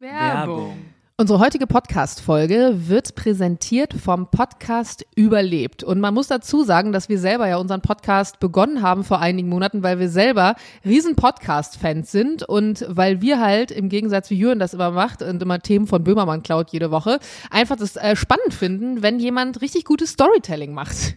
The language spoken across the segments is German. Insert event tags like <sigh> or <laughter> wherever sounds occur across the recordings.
Werbung. Unsere heutige Podcast-Folge wird präsentiert vom Podcast Überlebt. Und man muss dazu sagen, dass wir selber ja unseren Podcast begonnen haben vor einigen Monaten, weil wir selber riesen Podcast-Fans sind und weil wir halt im Gegensatz wie Jürgen das immer macht und immer Themen von Böhmermann klaut jede Woche, einfach das äh, spannend finden, wenn jemand richtig gutes Storytelling macht. <laughs>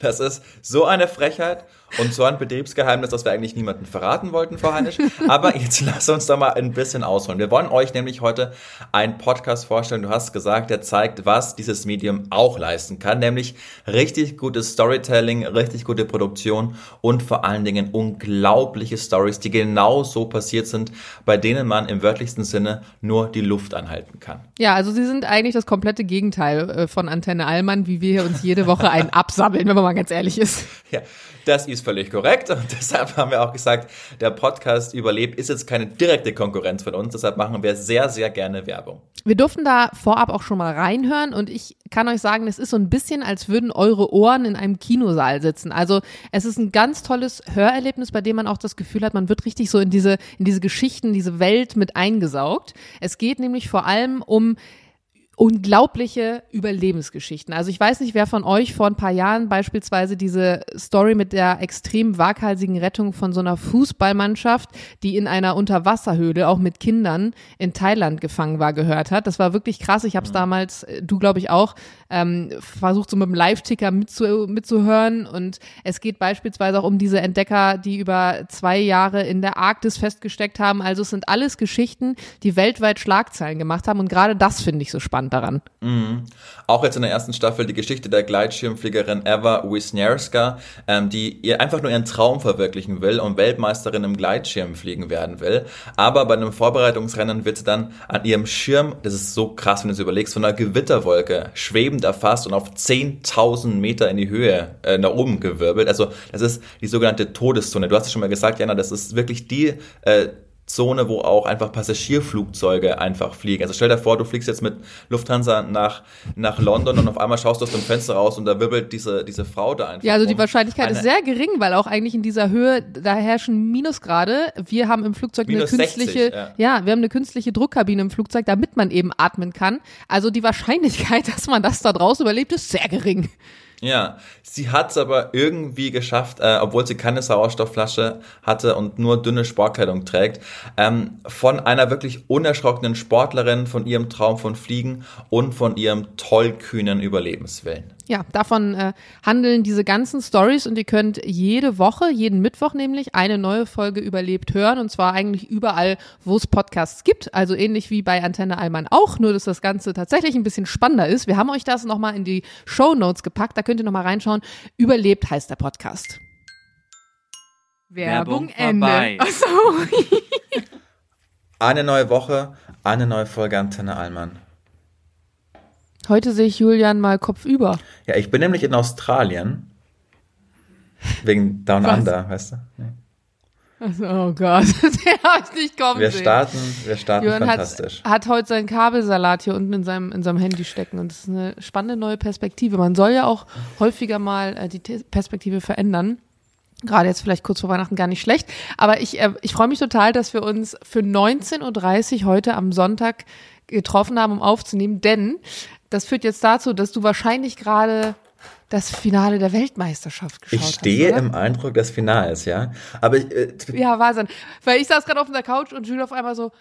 Das ist so eine Frechheit und so ein Betriebsgeheimnis, das wir eigentlich niemandem verraten wollten, Frau Heinisch. Aber jetzt <laughs> lass uns doch mal ein bisschen ausholen. Wir wollen euch nämlich heute einen Podcast vorstellen. Du hast gesagt, der zeigt, was dieses Medium auch leisten kann, nämlich richtig gutes Storytelling, richtig gute Produktion und vor allen Dingen unglaubliche Stories, die genau so passiert sind, bei denen man im wörtlichsten Sinne nur die Luft anhalten kann. Ja, also sie sind eigentlich das komplette Gegenteil äh, von Antenne Allmann, wie wir uns jede Woche einen absammeln, wenn man mal ganz ehrlich ist. Ja, das ist völlig korrekt und <laughs> deshalb haben wir auch gesagt, der Podcast Überlebt ist jetzt keine direkte Konkurrenz von uns, deshalb machen wir sehr, sehr gerne Werbung. Wir durften da vorab auch schon mal reinhören und ich kann euch sagen, es ist so ein bisschen, als würden eure Ohren in einem Kinosaal sitzen. Also es ist ein ganz tolles Hörerlebnis, bei dem man auch das Gefühl hat, man wird richtig so in diese, in diese Geschichten, diese Welt mit eingesaugt. Es geht nämlich vor allem um unglaubliche Überlebensgeschichten. Also ich weiß nicht, wer von euch vor ein paar Jahren beispielsweise diese Story mit der extrem waghalsigen Rettung von so einer Fußballmannschaft, die in einer Unterwasserhöhle auch mit Kindern in Thailand gefangen war, gehört hat. Das war wirklich krass. Ich habe es damals, äh, du glaube ich auch, ähm, versucht so mit dem Live-Ticker mitzu mitzuhören. Und es geht beispielsweise auch um diese Entdecker, die über zwei Jahre in der Arktis festgesteckt haben. Also es sind alles Geschichten, die weltweit Schlagzeilen gemacht haben. Und gerade das finde ich so spannend daran. Mhm. Auch jetzt in der ersten Staffel die Geschichte der Gleitschirmfliegerin Eva Wisniewska, ähm, die ihr einfach nur ihren Traum verwirklichen will und Weltmeisterin im Gleitschirmfliegen werden will. Aber bei einem Vorbereitungsrennen wird sie dann an ihrem Schirm, das ist so krass, wenn du es überlegst, von einer Gewitterwolke schwebend erfasst und auf 10.000 Meter in die Höhe äh, nach oben gewirbelt. Also das ist die sogenannte Todeszone. Du hast es schon mal gesagt, Jana, das ist wirklich die äh, Zone, wo auch einfach Passagierflugzeuge einfach fliegen. Also stell dir vor, du fliegst jetzt mit Lufthansa nach, nach London und auf einmal schaust du aus dem Fenster raus und da wirbelt diese, diese Frau da einfach. Ja, also um. die Wahrscheinlichkeit Eine ist sehr gering, weil auch eigentlich in dieser Höhe, da herrschen Minusgrade. Wir haben im Flugzeug Minus eine künstliche, 60, ja. ja, wir haben eine künstliche Druckkabine im Flugzeug, damit man eben atmen kann. Also die Wahrscheinlichkeit, <laughs> dass man das da draußen überlebt, ist sehr gering. Ja, sie hat es aber irgendwie geschafft, äh, obwohl sie keine Sauerstoffflasche hatte und nur dünne Sportkleidung trägt, ähm, von einer wirklich unerschrockenen Sportlerin, von ihrem Traum von Fliegen und von ihrem tollkühnen Überlebenswillen. Ja, davon äh, handeln diese ganzen Stories und ihr könnt jede Woche, jeden Mittwoch nämlich, eine neue Folge überlebt hören und zwar eigentlich überall, wo es Podcasts gibt. Also ähnlich wie bei Antenne Allmann auch, nur dass das Ganze tatsächlich ein bisschen spannender ist. Wir haben euch das nochmal in die Show Notes gepackt, da könnt ihr nochmal reinschauen. Überlebt heißt der Podcast. Werbung Ende. Achso. Eine neue Woche, eine neue Folge Antenne Allmann. Heute sehe ich Julian mal kopfüber. Ja, ich bin nämlich in Australien. Wegen Down Was? Under, weißt du? Nee. Also, oh Gott, <laughs> den habe ich nicht kommen Wir sehen. starten, wir starten Jörn fantastisch. hat, hat heute seinen Kabelsalat hier unten in seinem, in seinem Handy stecken und das ist eine spannende neue Perspektive. Man soll ja auch häufiger mal äh, die Perspektive verändern. Gerade jetzt vielleicht kurz vor Weihnachten gar nicht schlecht. Aber ich, äh, ich freue mich total, dass wir uns für 19.30 Uhr heute am Sonntag getroffen haben, um aufzunehmen, denn das führt jetzt dazu, dass du wahrscheinlich gerade das Finale der Weltmeisterschaft geschaut Ich hast. stehe oder? im Eindruck des Finals, ja. Aber ich, äh, Ja, Wahnsinn. Weil ich saß gerade auf der Couch und Jules auf einmal so,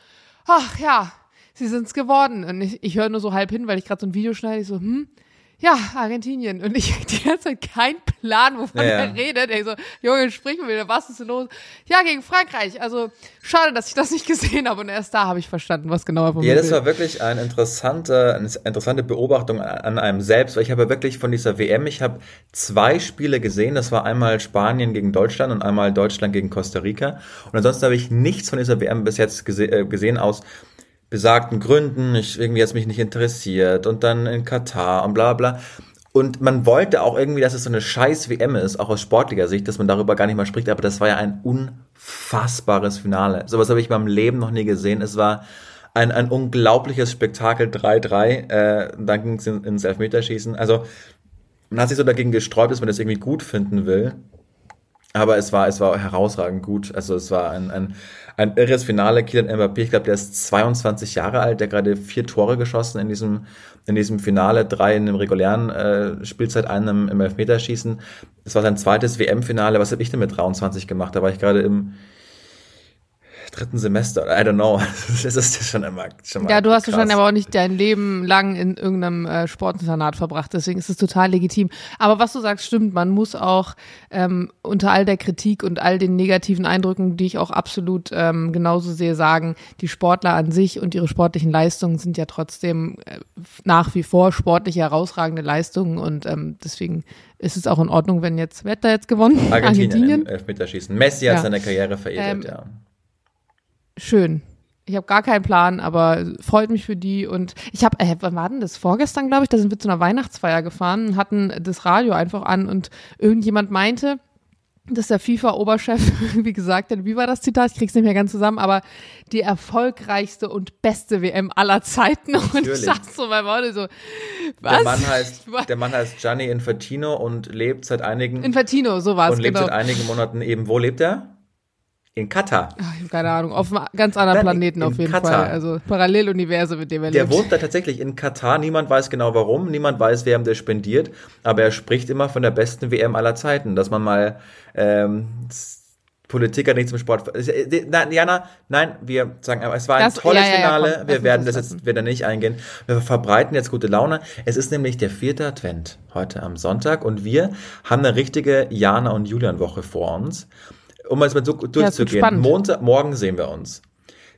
ach ja, sie sind's geworden. Und ich, ich höre nur so halb hin, weil ich gerade so ein Video schneide. Ich so, hm, ja, Argentinien. Und ich die ganze Zeit kein Plan, wovon Ja, er redet. Ich so, Junge, sprich mal wieder, was ist denn los? Ja, gegen Frankreich. Also, schade, dass ich das nicht gesehen habe. Und erst da habe ich verstanden, was genau er von Ja, das will. war wirklich eine interessante, eine interessante Beobachtung an- an einem selbst, weil ich habe wirklich von dieser WM, ich habe zwei Spiele gesehen, das war einmal Spanien gegen Deutschland und einmal Deutschland gegen Costa Rica und ansonsten habe ich nichts von dieser WM bis jetzt gese äh, gesehen aus besagten Gründen, ich irgendwie jetzt mich nicht interessiert und dann in Katar und bla bla. Und man wollte auch irgendwie, dass es so eine scheiß WM ist, auch aus sportlicher Sicht, dass man darüber gar nicht mal spricht, aber das war ja ein unfassbares Finale. Sowas habe ich in meinem Leben noch nie gesehen. Es war ein, ein unglaubliches Spektakel 3-3. Äh, dann ging es in, ins Elfmeterschießen. Also man hat sich so dagegen gesträubt, dass man das irgendwie gut finden will. Aber es war, es war herausragend gut. Also es war ein, ein, ein irres Finale. Kylian Mbappé, ich glaube, der ist 22 Jahre alt, der gerade vier Tore geschossen in diesem, in diesem Finale, drei in dem regulären äh, Spielzeit, einen im Elfmeterschießen. Es war sein zweites WM-Finale. Was habe ich denn mit 23 gemacht? Da war ich gerade im dritten Semester. I don't know. <laughs> Das ist schon immer schon mal Ja, du hast krass. wahrscheinlich aber auch nicht dein Leben lang in irgendeinem äh, Sportinternat verbracht. Deswegen ist es total legitim. Aber was du sagst, stimmt. Man muss auch ähm, unter all der Kritik und all den negativen Eindrücken, die ich auch absolut ähm, genauso sehe, sagen, die Sportler an sich und ihre sportlichen Leistungen sind ja trotzdem äh, nach wie vor sportliche herausragende Leistungen und ähm, deswegen ist es auch in Ordnung, wenn jetzt, wer hat da jetzt gewonnen? Argentinien, Argentinien. Elfmeterschießen. Messi hat ja. seine Karriere veredelt, ähm, ja schön. Ich habe gar keinen Plan, aber freut mich für die. Und ich habe, äh, wann war denn das? Vorgestern, glaube ich, da sind wir zu einer Weihnachtsfeier gefahren und hatten das Radio einfach an und irgendjemand meinte, dass der FIFA-Oberchef <laughs> wie gesagt hat, wie war das Zitat? Ich krieg's nicht mehr ganz zusammen, aber die erfolgreichste und beste WM aller Zeiten. Natürlich. <laughs> Und ich saß so beim Auto so, was? Der Mann heißt, der Mann heißt Gianni Infantino und lebt seit einigen Infantino, so war's, Und lebt genau. seit einigen Monaten eben, wo lebt er? In Katar. Ach, ich habe keine Ahnung. Auf einem ganz anderen Nein, Planeten auf jeden Katar. Fall. Also Paralleluniversum, mit dem er der lebt. Der wohnt da tatsächlich in Katar. Niemand weiß genau warum. Niemand weiß, wer ihm das spendiert. Aber er spricht immer von der besten WM aller Zeiten. Dass man mal ähm, Politiker nicht zum Sport. Äh, nein, Jana, nein, wir sagen, es war ein das, tolles ja, ja, Finale. Ja, komm, wir werden das jetzt wieder nicht eingehen. Wir verbreiten jetzt gute Laune. Es ist nämlich der vierte Advent heute am Sonntag und wir haben eine richtige Jana und Julian Woche vor uns um mal so durchzugehen. Ja, Montag, morgen sehen wir uns.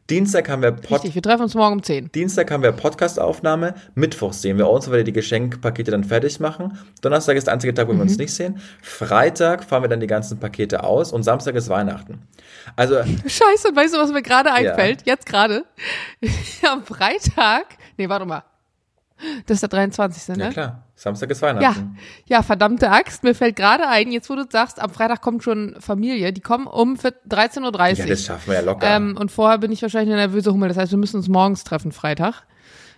Dienstag haben wir Pod Richtig, wir treffen uns morgen um 10. Dienstag haben wir Podcast-Aufnahme. Mittwoch sehen wir uns, weil wir die Geschenkpakete dann fertig machen. Donnerstag ist der einzige Tag, wo mhm. wir uns mhm. nicht sehen. Freitag fahren wir dann die ganzen Pakete aus und Samstag ist Weihnachten. Also. <laughs> Scheiße, weißt du, was mir gerade einfällt? Ja. Jetzt gerade. <laughs> Am Freitag. Nee, warte mal. Das ist der 23. Ne? Ja, klar. Samstag ist Weihnachten. Ja, ja, verdammte Axt. Mir fällt gerade ein, jetzt wo du sagst, am Freitag kommt schon Familie. Die kommen um 13.30 Uhr. Ja, das schaffen wir ja locker. Ähm, und vorher bin ich wahrscheinlich eine nervöse Hummel. Das heißt, wir müssen uns morgens treffen, Freitag.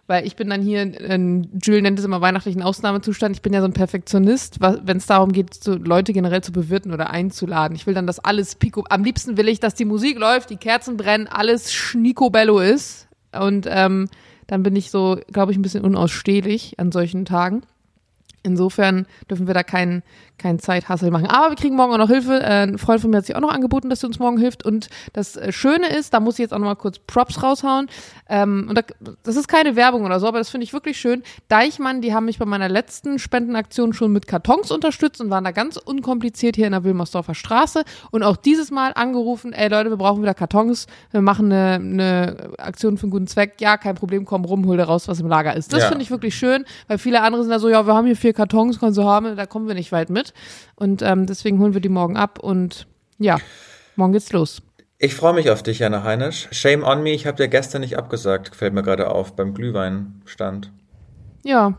Weil ich bin dann hier, in, Jules nennt es immer weihnachtlichen Ausnahmezustand. Ich bin ja so ein Perfektionist, wenn es darum geht, so Leute generell zu bewirten oder einzuladen. Ich will dann, dass alles Pico, am liebsten will ich, dass die Musik läuft, die Kerzen brennen, alles Schnicobello ist. Und ähm, dann bin ich so, glaube ich, ein bisschen unausstehlich an solchen Tagen. Insofern dürfen wir da keinen kein Zeithassel machen. Aber wir kriegen morgen auch noch Hilfe. Äh, ein Freund von mir hat sich auch noch angeboten, dass sie uns morgen hilft. Und das äh, Schöne ist, da muss ich jetzt auch noch mal kurz Props raushauen. Ähm, und da, das ist keine Werbung oder so, aber das finde ich wirklich schön. Deichmann, die haben mich bei meiner letzten Spendenaktion schon mit Kartons unterstützt und waren da ganz unkompliziert hier in der Wilmersdorfer Straße. Und auch dieses Mal angerufen, ey Leute, wir brauchen wieder Kartons. Wir machen eine, eine Aktion für einen guten Zweck. Ja, kein Problem, komm rum, hol dir raus, was im Lager ist. Das ja. finde ich wirklich schön, weil viele andere sind da so, ja, wir haben hier vier Kartons, können sie haben, da kommen wir nicht weit mit. Und ähm, deswegen holen wir die morgen ab und ja, morgen geht's los. Ich freue mich auf dich, Jana Heinisch. Shame on me, ich habe dir gestern nicht abgesagt, fällt mir gerade auf, beim Glühweinstand. Ja.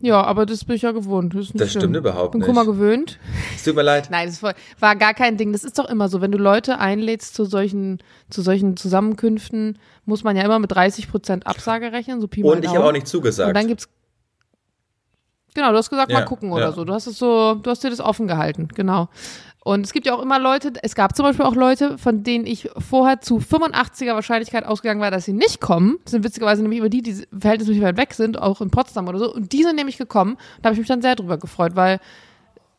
Ja, aber das bin ich ja gewohnt. Das, das stimmt überhaupt bin nicht. Bin Kummer gewöhnt. Es tut mir leid. Nein, das war, gar kein Ding. Das ist doch immer so. Wenn du Leute einlädst zu solchen, zu solchen Zusammenkünften, muss man ja immer mit 30 Prozent Absage rechnen. So Pi Und ich habe auch nicht zugesagt. Und dann gibt's Genau, du hast gesagt, ja, mal gucken oder ja. so. Du hast es so, du hast dir das offen gehalten, genau. Und es gibt ja auch immer Leute, es gab zum Beispiel auch Leute, von denen ich vorher zu 85er Wahrscheinlichkeit ausgegangen war, dass sie nicht kommen. Das sind witzigerweise nämlich über die, die verhältnismäßig weit weg sind, auch in Potsdam oder so. Und die sind nämlich gekommen. Da habe ich mich dann sehr drüber gefreut, weil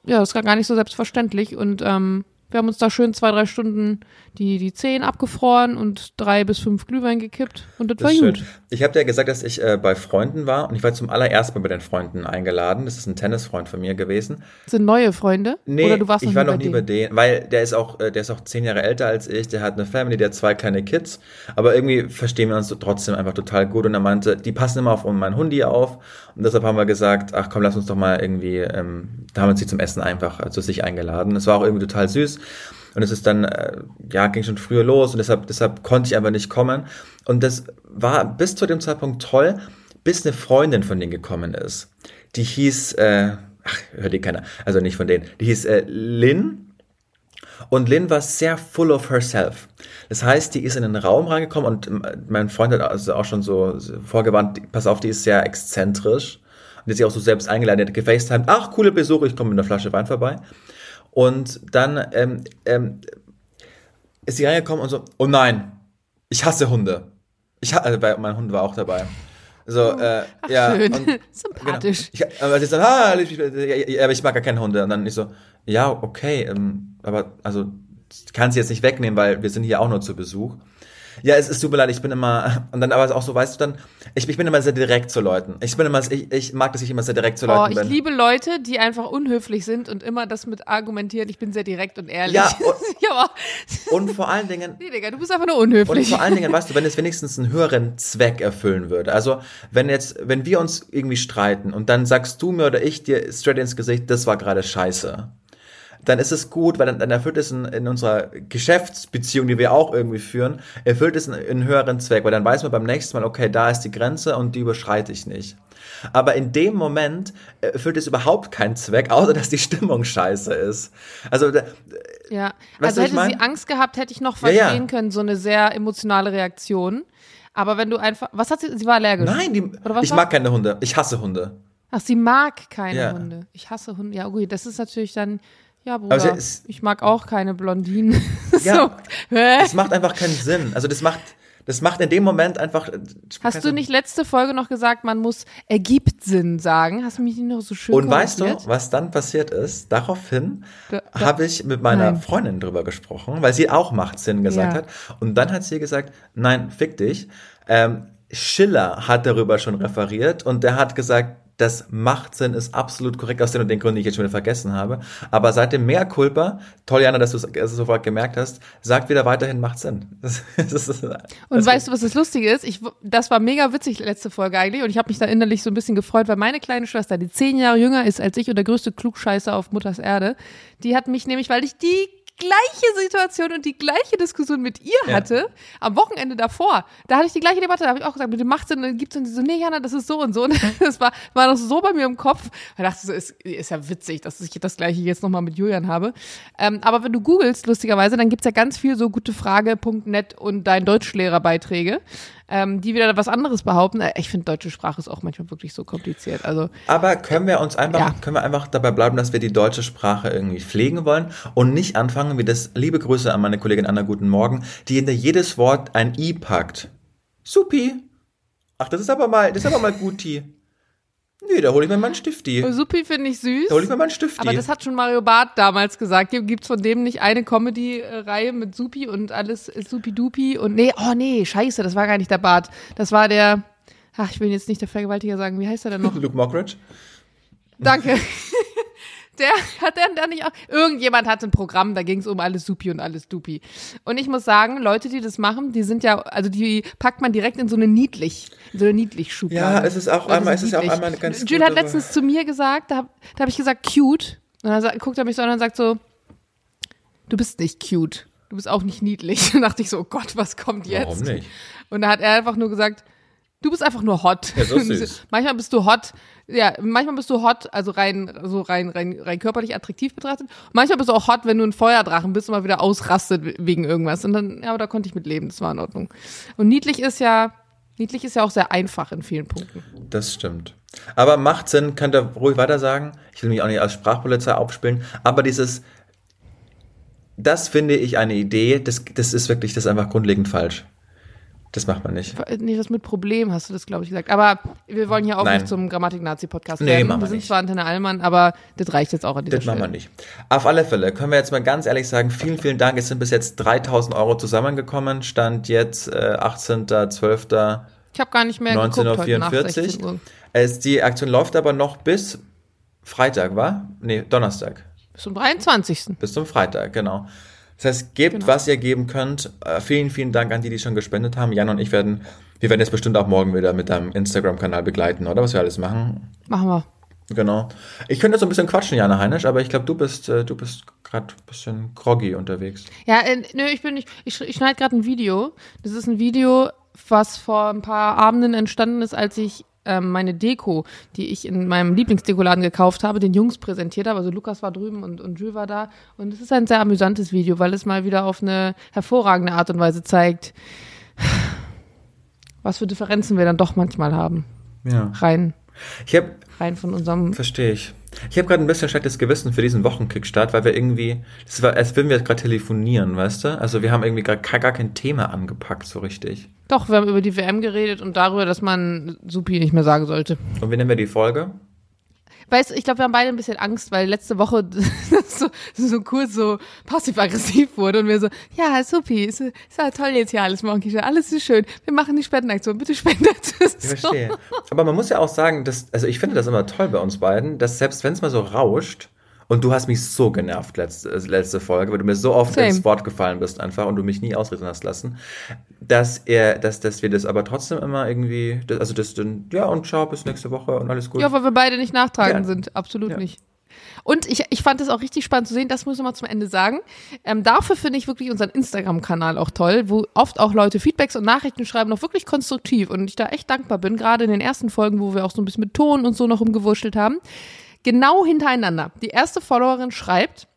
ja, das war gar nicht so selbstverständlich. Und ähm, wir haben uns da schön zwei, drei Stunden die, die Zehen abgefroren und drei bis fünf Glühwein gekippt und das, das war gut. Schön. Ich habe dir gesagt, dass ich äh, bei Freunden war und ich war zum allerersten Mal bei den Freunden eingeladen. Das ist ein Tennisfreund von mir gewesen. Das sind neue Freunde? Nee, Oder du warst noch ich war noch nie bei denen, weil der ist auch, äh, der ist auch zehn Jahre älter als ich, der hat eine Family, der hat zwei kleine Kids, aber irgendwie verstehen wir uns trotzdem einfach total gut und er meinte, die passen immer auf meinen Hundi auf und deshalb haben wir gesagt, ach komm, lass uns doch mal irgendwie, ähm, da haben wir sie zum Essen einfach äh, zu sich eingeladen. Es war auch irgendwie total süß. Und es ist dann, äh, ja, ging schon früher los und deshalb, deshalb konnte ich einfach nicht kommen. Und das war bis zu dem Zeitpunkt toll, bis eine Freundin von denen gekommen ist. Die hieß, äh, ach, hört die keiner, also nicht von denen, die hieß äh, Lynn. Und Lynn war sehr full of herself. Das heißt, die ist in den Raum reingekommen und mein Freund hat also auch schon so vorgewarnt, pass auf, die ist sehr exzentrisch. Und die hat sich auch so selbst eingeladen, die hat gefacetimed, ach, coole Besuche, ich komme mit einer Flasche Wein vorbei. Und dann ähm, ähm, ist sie reingekommen und so, oh nein, ich hasse Hunde. Ich ha also, mein Hund war auch dabei. So, Oh, äh, ach, ja. schön. Und, <laughs> Sympathisch. Genau. Ich, aber sie so, ah, ich, ich, aber ich mag gar keine Hunde. Und dann ich so, ja, okay, ähm, aber also kann sie jetzt nicht wegnehmen, weil wir sind hier auch nur zu Besuch. Ja, es ist mir leid, ich bin immer, und dann aber auch so, weißt du dann, ich, ich bin immer sehr direkt zu Leuten. Ich bin immer, ich, ich mag, dass ich immer sehr direkt zu Oh, Leuten ich bin. liebe Leute, die einfach unhöflich sind und immer das mit argumentieren. Ich bin sehr direkt und ehrlich. Ja, <laughs> und- ja Und vor allen Dingen, nee, Digga, du bist einfach nur Und unhöflich. vor allen Dingen, weißt du, wenn es wenigstens einen höheren Zweck erfüllen würde. Also, wenn jetzt, wenn wir uns irgendwie streiten und dann sagst du mir oder ich dir straight ins Gesicht, das war gerade scheiße. Dann ist es gut, weil dann, dann erfüllt es in, in unserer Geschäftsbeziehung, die wir auch irgendwie führen, erfüllt es einen, einen höheren Zweck, weil dann weiß man beim nächsten Mal, okay, da ist die Grenze und die überschreite ich nicht. Aber in dem Moment erfüllt es überhaupt keinen Zweck, außer dass die Stimmung scheiße ist. Also, Ja, also hätte sie? Angst gehabt, hätte ich noch Ja, ja. verstehen können, so eine sehr emotionale Reaktion. Aber wenn du einfach, was hat sie, sie war allergisch? nein, die, ich war- mag keine Hunde. Ich hasse Hunde. Ach, sie mag keine Ja. Hunde. Ich hasse Hunde. Ja, gut, das ist natürlich dann, ja, Aber Bruder, sie ist- ich mag auch keine Blondinen. <laughs> Ja. so. Das macht einfach keinen Sinn. Also das macht, das macht in dem Moment einfach. Hast du nicht letzte Folge noch gesagt, man muss ergibt Sinn sagen? Hast du mich nicht noch so schön Und weißt du, was dann passiert ist? Daraufhin Da- da- habe ich mit meiner Nein. Freundin drüber gesprochen, weil sie auch macht Sinn gesagt Ja. hat. Und dann hat sie gesagt, nein, fick dich. Ähm, Schiller hat darüber schon referiert und der hat gesagt, das Machtsinn ist absolut korrekt aus den und den Gründen, die ich jetzt schon wieder vergessen habe. Aber seit dem Mehr Culpa, toll, Jana, dass du es sofort gemerkt hast, sagt wieder weiterhin macht Sinn. Das, <laughs> das ist, Und weißt du, was das Lustige ist? Ich, das war mega witzig letzte Folge eigentlich und ich habe mich da innerlich so ein bisschen gefreut, weil meine kleine Schwester, die zehn Jahre jünger ist als ich und der größte Klugscheißer auf Mutters Erde, die hat mich nämlich, weil ich die gleiche Situation und die gleiche Diskussion mit ihr Ja. hatte, am Wochenende davor. Da hatte ich die gleiche Debatte, da habe ich auch gesagt, mit dem Machtsinn, dann gibt's und sie so, nee, Jana, das ist so und so. Und <laughs> das war, war noch so bei mir im Kopf. Da dachte ich so, ist, ist ja witzig, dass ich das gleiche jetzt nochmal mit Julian habe. Ähm, aber wenn du googelst, lustigerweise, dann gibt's ja ganz viel so gutefrage.net und dein Deutschlehrerbeiträge, ähm, die wieder was anderes behaupten. Äh, Ich finde, deutsche Sprache ist auch manchmal wirklich so kompliziert. Also, Aber können wir uns einfach, Ja. können wir einfach dabei bleiben, dass wir die deutsche Sprache irgendwie pflegen wollen und nicht anfangen, wie das, liebe Grüße an meine Kollegin Anna, guten Morgen, die hinter jedes Wort ein I packt. Supi. Ach, das ist aber mal, das ist aber mal guti. Nee, da hole ich mir mal einen Stifti. Supi finde ich süß. Da hole ich mir mal einen Stifti. Aber das hat schon Mario Barth damals gesagt. Gibt's von dem nicht eine Comedy-Reihe mit Supi und alles Supi-Dupi und nee, oh nee, scheiße, das war gar nicht der Barth. Das war der, ach, ich will jetzt nicht der Vergewaltiger sagen, wie heißt er denn noch? <laughs> Luke Mockridge. Danke. <laughs> Der hat der, der nicht auch. Irgendjemand hatte ein Programm, da ging es um alles Supi und alles Dupi. Und ich muss sagen, Leute, die das machen, die sind ja, also die packt man direkt in so eine niedlich, in so eine niedlich Schublade. Ja, es ist auch Leute einmal, es ist auch einmal eine ganz Jules hat letztens zu mir gesagt, da, hab- da habe ich gesagt, cute. Und dann guckt er mich so an und sagt so, du bist nicht cute. Du bist auch nicht niedlich. <laughs> Und dachte ich so, oh Gott, was kommt jetzt? Warum nicht? Und da hat er einfach nur gesagt, du bist einfach nur hot. Ja, so süß. <laughs> manchmal bist du hot, ja, manchmal bist du hot, also rein, so rein, rein, rein körperlich attraktiv betrachtet. Manchmal bist du auch hot, wenn du ein Feuerdrachen bist und mal wieder ausrastet wegen irgendwas. Und dann, ja, aber da konnte ich mit leben, das war in Ordnung. Und niedlich ist ja, niedlich ist ja auch sehr einfach in vielen Punkten. Das stimmt. Aber macht Sinn, könnt ihr ruhig weiter sagen. Ich will mich auch nicht als Sprachpolizei aufspielen. Aber dieses, das finde ich eine Idee, das, das ist wirklich, das ist einfach grundlegend falsch. Das macht man nicht. Nee, das mit Problem hast du das, glaube ich, gesagt. Aber wir wollen hier auch Nein. nicht zum Grammatik-Nazi-Podcast Nee, werden. machen wir sind nicht. zwar Antenne Allmann, aber das reicht jetzt auch an dieser Das machen Stelle. wir nicht. Auf alle Fälle können wir jetzt mal ganz ehrlich sagen, vielen, vielen Dank. Es sind bis jetzt 3000 Euro zusammengekommen. Stand jetzt äh, 18.12. Ich habe gar nicht mehr geguckt heute nach 1944. 16 Uhr. Es, die Aktion läuft aber noch bis Freitag, war? Nee, Donnerstag. Bis zum 23. Bis zum Freitag, genau. Das heißt, gebt, Genau. was ihr geben könnt. Äh, vielen, vielen Dank an die, die schon gespendet haben. Jan und ich werden, wir werden jetzt bestimmt auch morgen wieder mit deinem Instagram-Kanal begleiten, oder? Was wir alles machen. Machen wir. Genau. Ich könnte so ein bisschen quatschen, Jana Heinisch, aber ich glaube, du bist, äh, du bist gerade ein bisschen groggy unterwegs. Ja, äh, nö, ich bin nicht. Ich, ich schneide gerade ein Video. Das ist ein Video, was vor ein paar Abenden entstanden ist, als ich ähm, meine Deko, die ich in meinem Lieblingsdekoladen gekauft habe, den Jungs präsentiert habe. Also Lukas war drüben und, und Jules war da. Und es ist ein sehr amüsantes Video, weil es mal wieder auf eine hervorragende Art und Weise zeigt, was für Differenzen wir dann doch manchmal haben. Ja. Rein, Ich habe, rein von unserem verstehe ich. Ich habe gerade ein bisschen schlechtes Gewissen für diesen Wochenkickstart, weil wir irgendwie, das war, als würden wir gerade telefonieren, weißt du? Also wir haben irgendwie gar, gar kein Thema angepackt, so richtig. Doch, wir haben über die WM geredet und darüber, dass man Supi nicht mehr sagen sollte. Und wie nennen wir die Folge? Weißt du, ich glaube, wir haben beide ein bisschen Angst, weil letzte Woche <laughs> das so, so kurz so passiv-aggressiv wurde und wir so, ja, supi, ist, ist ja toll jetzt hier alles morgen, alles ist schön. Wir machen die Spendenaktion, bitte spendet. Ich verstehe. Aber man muss ja auch sagen, dass, also ich finde das immer toll bei uns beiden, dass selbst wenn es mal so rauscht, und du hast mich so genervt letzte, äh, letzte Folge, weil du mir so oft Same. ins Wort gefallen bist einfach und du mich nie ausreden hast lassen, dass er, dass, dass wir das aber trotzdem immer irgendwie, also das dann, ja und ciao, bis nächste Woche und alles gut. Ja, weil wir beide nicht nachtragen ja. sind, absolut ja. nicht. Und ich, ich fand es auch richtig spannend zu sehen, das muss ich mal zum Ende sagen. Ähm, dafür finde ich wirklich unseren Instagram-Kanal auch toll, wo oft auch Leute Feedbacks und Nachrichten schreiben, noch wirklich konstruktiv und ich da echt dankbar bin, gerade in den ersten Folgen, wo wir auch so ein bisschen mit Ton und so noch umgewurschtelt haben genau hintereinander. Die erste Followerin schreibt,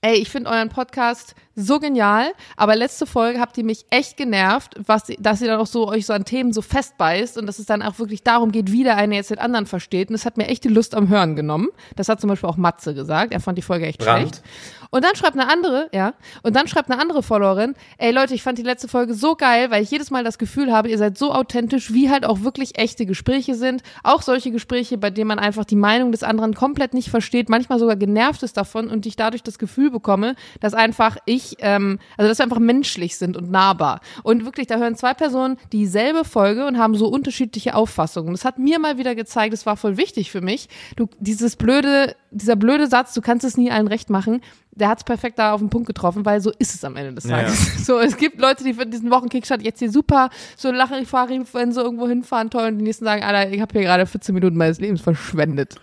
ey, ich finde euren Podcast so genial, aber letzte Folge habt ihr mich echt genervt, was, dass ihr dann auch so euch so an Themen so festbeißt und dass es dann auch wirklich darum geht, wie der eine jetzt den anderen versteht. Und das hat mir echt die Lust am Hören genommen. Das hat zum Beispiel auch Matze gesagt. Er fand die Folge echt Brand. schlecht. Und dann schreibt eine andere, ja, und dann schreibt eine andere Followerin, ey Leute, ich fand die letzte Folge so geil, weil ich jedes Mal das Gefühl habe, ihr seid so authentisch, wie halt auch wirklich echte Gespräche sind. Auch solche Gespräche, bei denen man einfach die Meinung des anderen komplett nicht versteht, manchmal sogar genervt ist davon und ich dadurch das Gefühl bekomme, dass einfach ich nicht, ähm, also dass wir einfach menschlich sind und nahbar. Und wirklich, da hören zwei Personen dieselbe Folge und haben so unterschiedliche Auffassungen. Das hat mir mal wieder gezeigt, es war voll wichtig für mich. Du, dieses blöde, dieser blöde Satz, du kannst es nie allen recht machen, der hat es perfekt da auf den Punkt getroffen, weil so ist es am Ende des Tages. Ja. <laughs> So, es gibt Leute, die für diesen Wochenkickstart jetzt hier super so lachen, ich fahre, wenn sie irgendwo hinfahren, toll, und die nächsten sagen, Alter, ich habe hier gerade 14 Minuten meines Lebens verschwendet.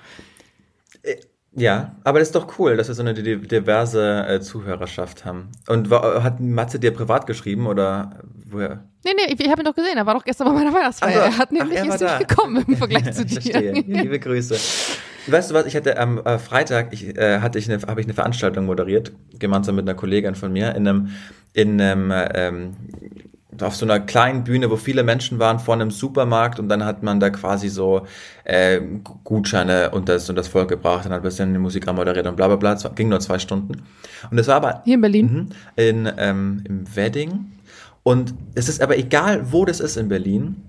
Äh, ja, aber das ist doch cool, dass wir so eine diverse äh, Zuhörerschaft haben. Und war, hat Matze dir privat geschrieben oder woher? Nee, nee, ich, ich habe ihn doch gesehen. Er war doch gestern bei meiner Weihnachtsfeier. Also, er hat nämlich ach, er ist nicht gekommen im Vergleich zu <laughs> dir. Verstehe. Liebe Grüße. Weißt du was, ich hatte am äh, Freitag, ich, äh, hatte ich eine, habe ich eine Veranstaltung moderiert, gemeinsam mit einer Kollegin von mir, in einem, in einem ähm, auf so einer kleinen Bühne, wo viele Menschen waren, vor einem Supermarkt und dann hat man da quasi so äh, Gutscheine und das und das Volk gebracht, dann hat ein bisschen die Musik moderiert und bla bla bla. Es ging nur zwei Stunden. Und es war aber hier in Berlin, mh, in ähm, im Wedding. Und es ist aber egal, wo das ist in Berlin.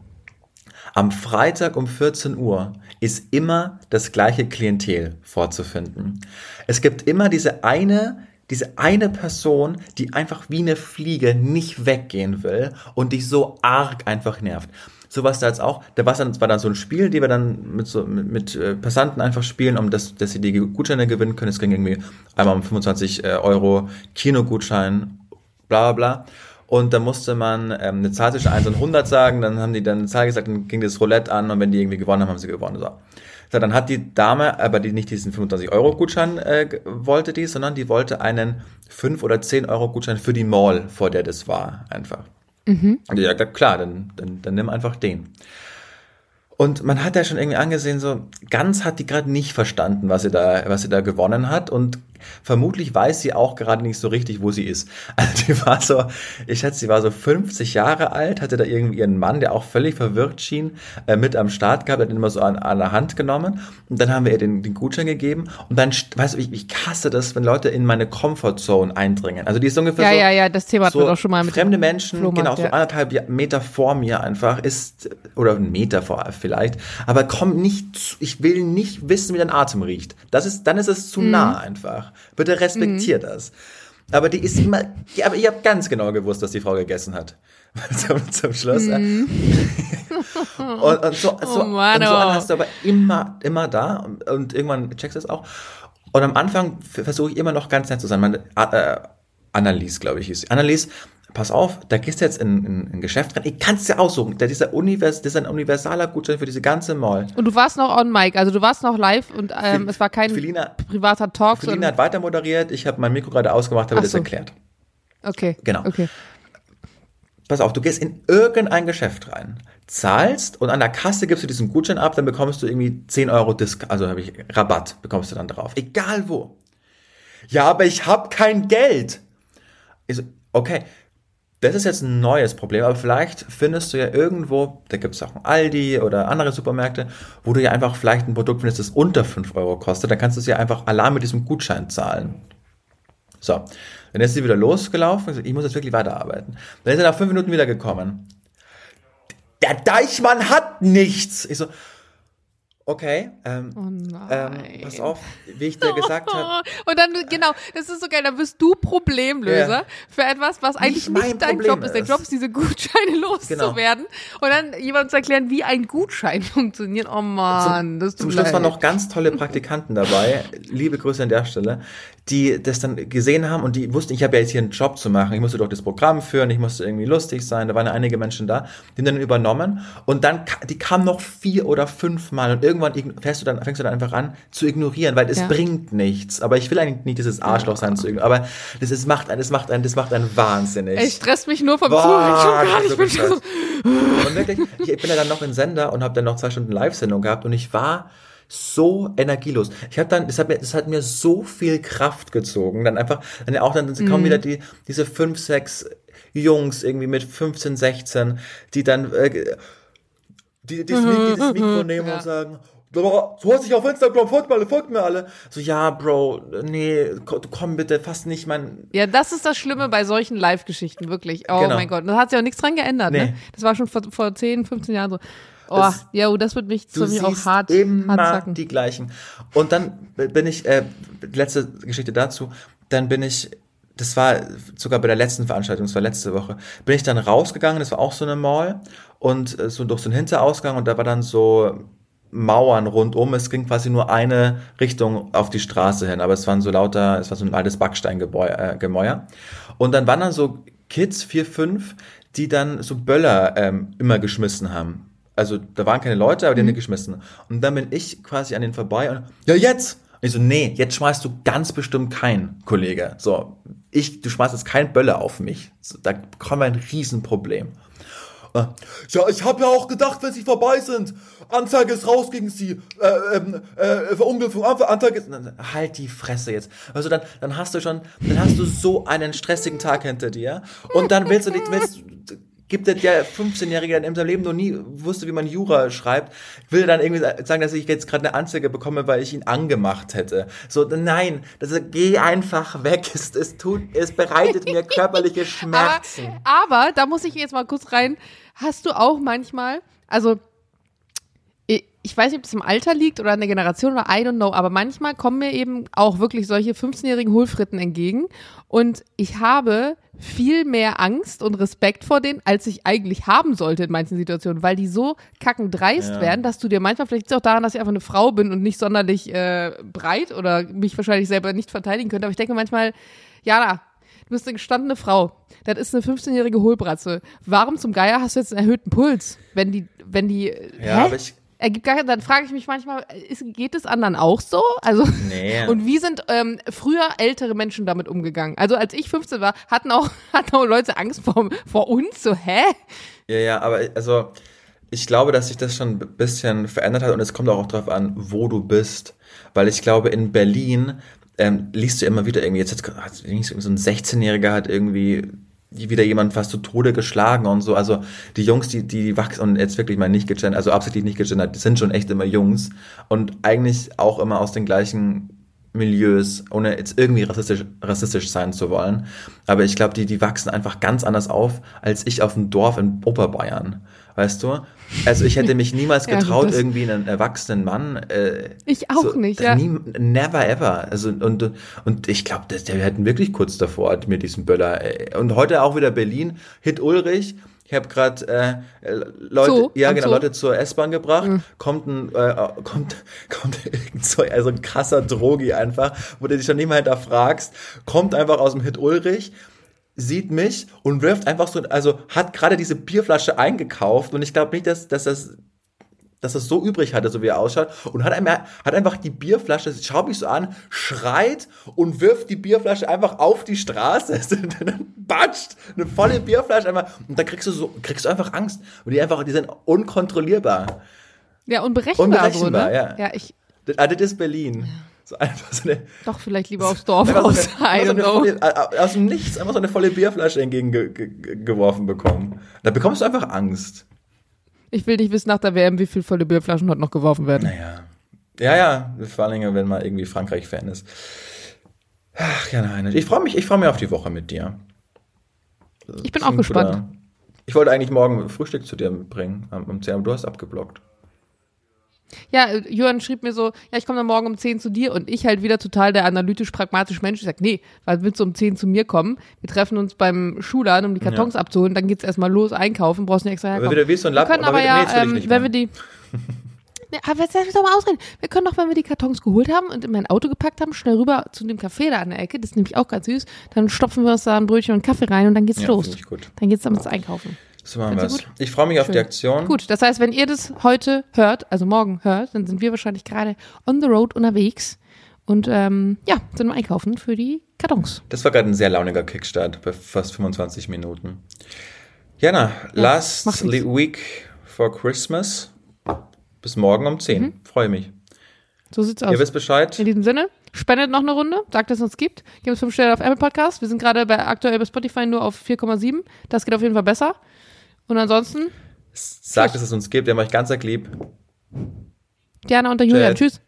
Am Freitag um 14 Uhr ist immer das gleiche Klientel vorzufinden. Es gibt immer diese eine diese eine Person, die einfach wie eine Fliege nicht weggehen will und dich so arg einfach nervt. So was da jetzt auch, da war dann, war dann so ein Spiel, die wir dann mit so mit, mit äh, Passanten einfach spielen, um das, dass sie die Gutscheine gewinnen können. Es ging irgendwie einmal um 25 äh, Euro Kinogutschein, bla bla bla. Und da musste man ähm, eine Zahl zwischen 1 und 100 sagen, dann haben die dann eine Zahl gesagt, dann ging das Roulette an und wenn die irgendwie gewonnen haben, haben sie gewonnen. So. So, dann hat die Dame aber die nicht diesen 25-Euro-Gutschein äh, wollte die, sondern die wollte einen 5 oder 10-Euro-Gutschein für die Mall, vor der das war, einfach. Mhm. Und die sagt, klar, dann, dann, dann nimm einfach den. Und man hat ja schon irgendwie angesehen, so ganz hat die gerade nicht verstanden, was sie da, was sie da gewonnen hat. Und Vermutlich weiß sie auch gerade nicht so richtig, wo sie ist. <laughs> Also die war so, ich schätze, sie war so 50 Jahre alt, hatte da irgendwie ihren Mann, der auch völlig verwirrt schien, äh, mit am Start gehabt, hat ihn immer so an, an der Hand genommen. Und dann haben wir ihr den, den Gutschein gegeben. Und dann, weißt du, ich, ich hasse das, wenn Leute in meine Comfortzone eindringen. Also die ist ungefähr ja, so. Ja, ja, das Thema hatten wir doch schon mal mit Fremde Menschen, Flohmarkt, genau, so anderthalb Meter vor mir einfach ist, oder einen Meter vor vielleicht. Aber komm nicht, zu, ich will nicht wissen, wie dein Atem riecht. Das ist, dann ist es zu mhm. nah einfach. Bitte respektier mhm. das. Aber die ist immer, ja, aber ich habe ganz genau gewusst, was die Frau gegessen hat. <laughs> zum, zum Schluss. Mhm. <laughs> und, und, so, <laughs> so, oh so oh. hast du aber immer, immer da und, und irgendwann checkst du es auch. Und am Anfang versuche ich immer noch ganz nett zu sein. Meine, äh, Annelies, glaube ich, hieß Annelies pass auf, da gehst du jetzt in, in, in ein Geschäft rein, ich kann es dir aussuchen. Der, dieser Univers, das ist ein universaler Gutschein für diese ganze Mall. Und du warst noch on mic, also du warst noch live und ähm, es war kein Felina, privater Talk. Felina hat weiter moderiert, ich habe mein Mikro gerade ausgemacht, habe so. das erklärt. Okay. Genau. Okay. Pass auf, du gehst in irgendein Geschäft rein, zahlst und an der Kasse gibst du diesen Gutschein ab, dann bekommst du irgendwie 10 Euro Disk, also habe ich Rabatt, bekommst du dann drauf. Egal wo. Ja, aber ich habe kein Geld. Ich so, okay, Das ist jetzt ein neues Problem, aber vielleicht findest du ja irgendwo, da gibt es auch ein Aldi oder andere Supermärkte, wo du ja einfach vielleicht ein Produkt findest, das unter 5 Euro kostet. Dann kannst du es ja einfach allein mit diesem Gutschein zahlen. So, dann ist sie wieder losgelaufen. Ich muss jetzt wirklich weiterarbeiten. Dann ist er nach fünf Minuten wieder gekommen. Der Deichmann hat nichts. Ich so, Okay, ähm, oh ähm, pass auf, wie ich dir gesagt habe. <laughs> Und dann, genau, das ist so geil, dann bist du Problemlöser yeah. für etwas, was eigentlich nicht, nicht dein Problem Job ist. Dein Job ist, diese Gutscheine <laughs> loszuwerden genau. und dann jemandem zu erklären, wie ein Gutschein <laughs> funktioniert. Oh man, das tut Zum Schluss waren noch ganz tolle Praktikanten dabei, liebe Grüße an der Stelle, die das dann gesehen haben und die wussten, ich habe ja jetzt hier einen Job zu machen, ich musste doch das Programm führen, ich musste irgendwie lustig sein, da waren einige Menschen da, die haben dann übernommen und dann, die kamen noch vier oder fünf Mal und irgendwann fängst du dann, fängst du dann einfach an zu ignorieren, weil es ja. bringt nichts. Aber ich will eigentlich nicht dieses Arschloch sein zu ignorieren, aber das ist, macht einen, das macht einen, das macht einen wahnsinnig. Es stresst mich nur vom Zuhören schon gar nicht. Ich bin schon so <laughs> und wirklich, ich bin ja dann noch in Sender und habe dann noch zwei Stunden Live-Sendung gehabt und ich war so energielos. Ich habe dann, das hat mir, das hat mir so viel Kraft gezogen. Dann einfach, dann auch dann kommen mhm. wieder die, diese fünf, sechs Jungs irgendwie mit 15, 16, die dann äh, die, die, das, mhm, das Mikro mhm. nehmen ja. und sagen, so hast dich auf Instagram, folgt mir alle, folgt mir alle. So, ja, Bro, nee, komm bitte, fast nicht mein. Ja, das ist das Schlimme bei solchen Live-Geschichten, wirklich. Oh genau. mein Gott. Da hat sich auch nichts dran geändert, ne? nee. ne? Das war schon vor, vor 10, 15 Jahren so. Oh, ja, das wird mich zu mir auch hart, immer hart zacken. die gleichen. Und dann bin ich, äh, letzte Geschichte dazu, dann bin ich, das war sogar bei der letzten Veranstaltung, das war letzte Woche, bin ich dann rausgegangen, das war auch so eine Mall und äh, so durch so einen Hinterausgang und da war dann so Mauern rundum. Es ging quasi nur eine Richtung auf die Straße hin, aber es waren so lauter, es war so ein altes Backsteingemäuer. Äh, und dann waren dann so Kids, vier, fünf, die dann so Böller ähm, immer geschmissen haben. Also da waren keine Leute, aber die mhm. haben die geschmissen. Und dann bin ich quasi an den vorbei und ja jetzt. Und ich so, nee, jetzt schmeißt du ganz bestimmt kein, Kollege. So, ich, du schmeißt jetzt kein Böller auf mich. So, da kommen wir ein Riesenproblem. Ja, ich habe ja auch gedacht, wenn sie vorbei sind, Anzeige ist raus gegen sie, äh, ähm, äh, Verunglückung, Anzeige ist, halt die Fresse jetzt. Also dann, dann hast du schon, dann hast du so einen stressigen Tag hinter dir und dann willst du nicht, willst, gibt es der 15-Jährige, der in seinem Leben noch nie wusste, wie man Jura schreibt, will dann irgendwie sagen, dass ich jetzt gerade eine Anzeige bekomme, weil ich ihn angemacht hätte. So, nein, das, geh einfach weg. Es, es tut, es bereitet mir <laughs> körperliche Schmerzen. Aber, aber da muss ich jetzt mal kurz rein Hast du auch manchmal, also ich weiß nicht, ob das im Alter liegt oder an der Generation oder I don't know, aber manchmal kommen mir eben auch wirklich solche 15-jährigen Hohlfritten entgegen und ich habe viel mehr Angst und Respekt vor denen, als ich eigentlich haben sollte in manchen Situationen, weil die so kackendreist ja. werden, dass du dir manchmal, vielleicht es auch daran, dass ich einfach eine Frau bin und nicht sonderlich äh, breit oder mich wahrscheinlich selber nicht verteidigen könnte, aber ich denke manchmal, ja, du bist eine gestandene Frau. Das ist eine 15-jährige Hohlbratze. Warum zum Geier hast du jetzt einen erhöhten Puls? Wenn die, wenn die. Ja, hä? aber ich. Ergibt gar, dann frage ich mich manchmal, ist, geht es anderen auch so? Also, nee. <laughs> und wie sind ähm, früher ältere Menschen damit umgegangen? Also als ich 15 war, hatten auch, <laughs> hatten auch Leute Angst vor, vor uns, so, hä? Ja, ja, aber also ich glaube, dass sich das schon ein bisschen verändert hat und es kommt auch darauf an, wo du bist. Weil ich glaube, in Berlin ähm, liest du immer wieder irgendwie, jetzt hat so ein 16-Jähriger hat irgendwie wieder jemand fast zu Tode geschlagen und so. Also die Jungs, die, die wachsen und jetzt wirklich mal nicht gegendert, also absichtlich nicht gegendert, die sind schon echt immer Jungs und eigentlich auch immer aus den gleichen Milieus, ohne jetzt irgendwie rassistisch, rassistisch sein zu wollen. Aber ich glaube, die, die wachsen einfach ganz anders auf als ich auf dem Dorf in Oberbayern. Weißt du? Also ich hätte mich niemals <laughs> getraut, ja, irgendwie einen erwachsenen Mann. Äh, ich auch so, nicht, ja. Nie, never ever. Also und und ich glaube, der hätten wirklich kurz davor mir diesen Böller. Äh, und heute auch wieder Berlin. Hit Ulrich. Ich habe gerade äh, Leute, Zoo, ja genau, Zoo. Leute zur S-Bahn gebracht. Mhm. Kommt ein, äh, kommt, <laughs> kommt irgend so also ein krasser Drogi einfach, wo du dich schon nicht mehr hinterfragst. Kommt einfach aus dem Hit Ulrich sieht mich und wirft einfach so, also hat gerade diese Bierflasche eingekauft und ich glaube nicht, dass, dass das dass das so übrig hatte, so wie er ausschaut, und hat, einem, hat einfach die Bierflasche, schaut mich so an, schreit und wirft die Bierflasche einfach auf die Straße. <laughs> Batscht eine volle Bierflasche einfach. Und da kriegst du so, kriegst du einfach Angst. Und die einfach, die sind unkontrollierbar. Ja, unberechenbar. Unberechenbar, so, ne? ja. Ja, ich. Das, ah, das ist Berlin. So einfach so eine, Doch, vielleicht lieber aufs Dorf <laughs> einfach raus. so so aus dem Nichts einfach so eine volle Bierflasche entgegengeworfen bekommen. Da bekommst du einfach Angst. Ich will nicht wissen nach der WM, wie viele volle Bierflaschen heute noch geworfen werden. Naja. Ja, ja, vor allem, wenn man irgendwie Frankreich-Fan ist. Ach ja, nein. Ich freue mich, ich freue mich auf die Woche mit dir. Ich bin auch gespannt. guter- Ich wollte eigentlich morgen Frühstück zu dir bringen, am, 10, aber du hast abgeblockt. Ja, äh, Johann schrieb mir so, ja, ich komme dann morgen um 10 zu dir und ich halt wieder total der analytisch-pragmatische Mensch. Ich sag, nee, weil willst du um 10 zu mir kommen? Wir treffen uns beim Schuhladen, um die Kartons abzuholen, dann geht's erstmal los einkaufen, brauchst nicht extra Aber herkommen. wieder wie so ein Wir Lappen. können aber ja, ähm, wenn wir die. <laughs> Nee, aber jetzt lass mich doch mal ausreden. Wir können doch, wenn wir die Kartons geholt haben und in mein Auto gepackt haben, schnell rüber zu dem Café da an der Ecke. Das ist nämlich auch ganz süß. Dann stopfen wir uns da ein Brötchen und Kaffee rein und dann geht's Ja, los. Dann geht's damit einkaufen. So machen wir's. du Ich freue mich auf Schön. die Aktion. Gut, das heißt, wenn ihr das heute hört, also morgen hört, dann sind wir wahrscheinlich gerade on the road unterwegs und ähm, ja, sind am Einkaufen für die Kartons. Das war gerade ein sehr launiger Kickstart bei fast 25 Minuten. Jana, last macht nichts. week for Christmas. Bis morgen um 10. Mhm. Freue mich. So sieht's aus. Ihr wisst Bescheid. In diesem Sinne, spendet noch eine Runde, sagt, dass es uns gibt. Gebt uns 5 Sterne auf Apple Podcast. Wir sind gerade bei aktuell bei Spotify nur auf 4,7. Das geht auf jeden Fall besser. Und ansonsten? Sagt, dass es uns gibt. Wir macht euch ganz arg lieb. Gerne unter Julian. Tschüss.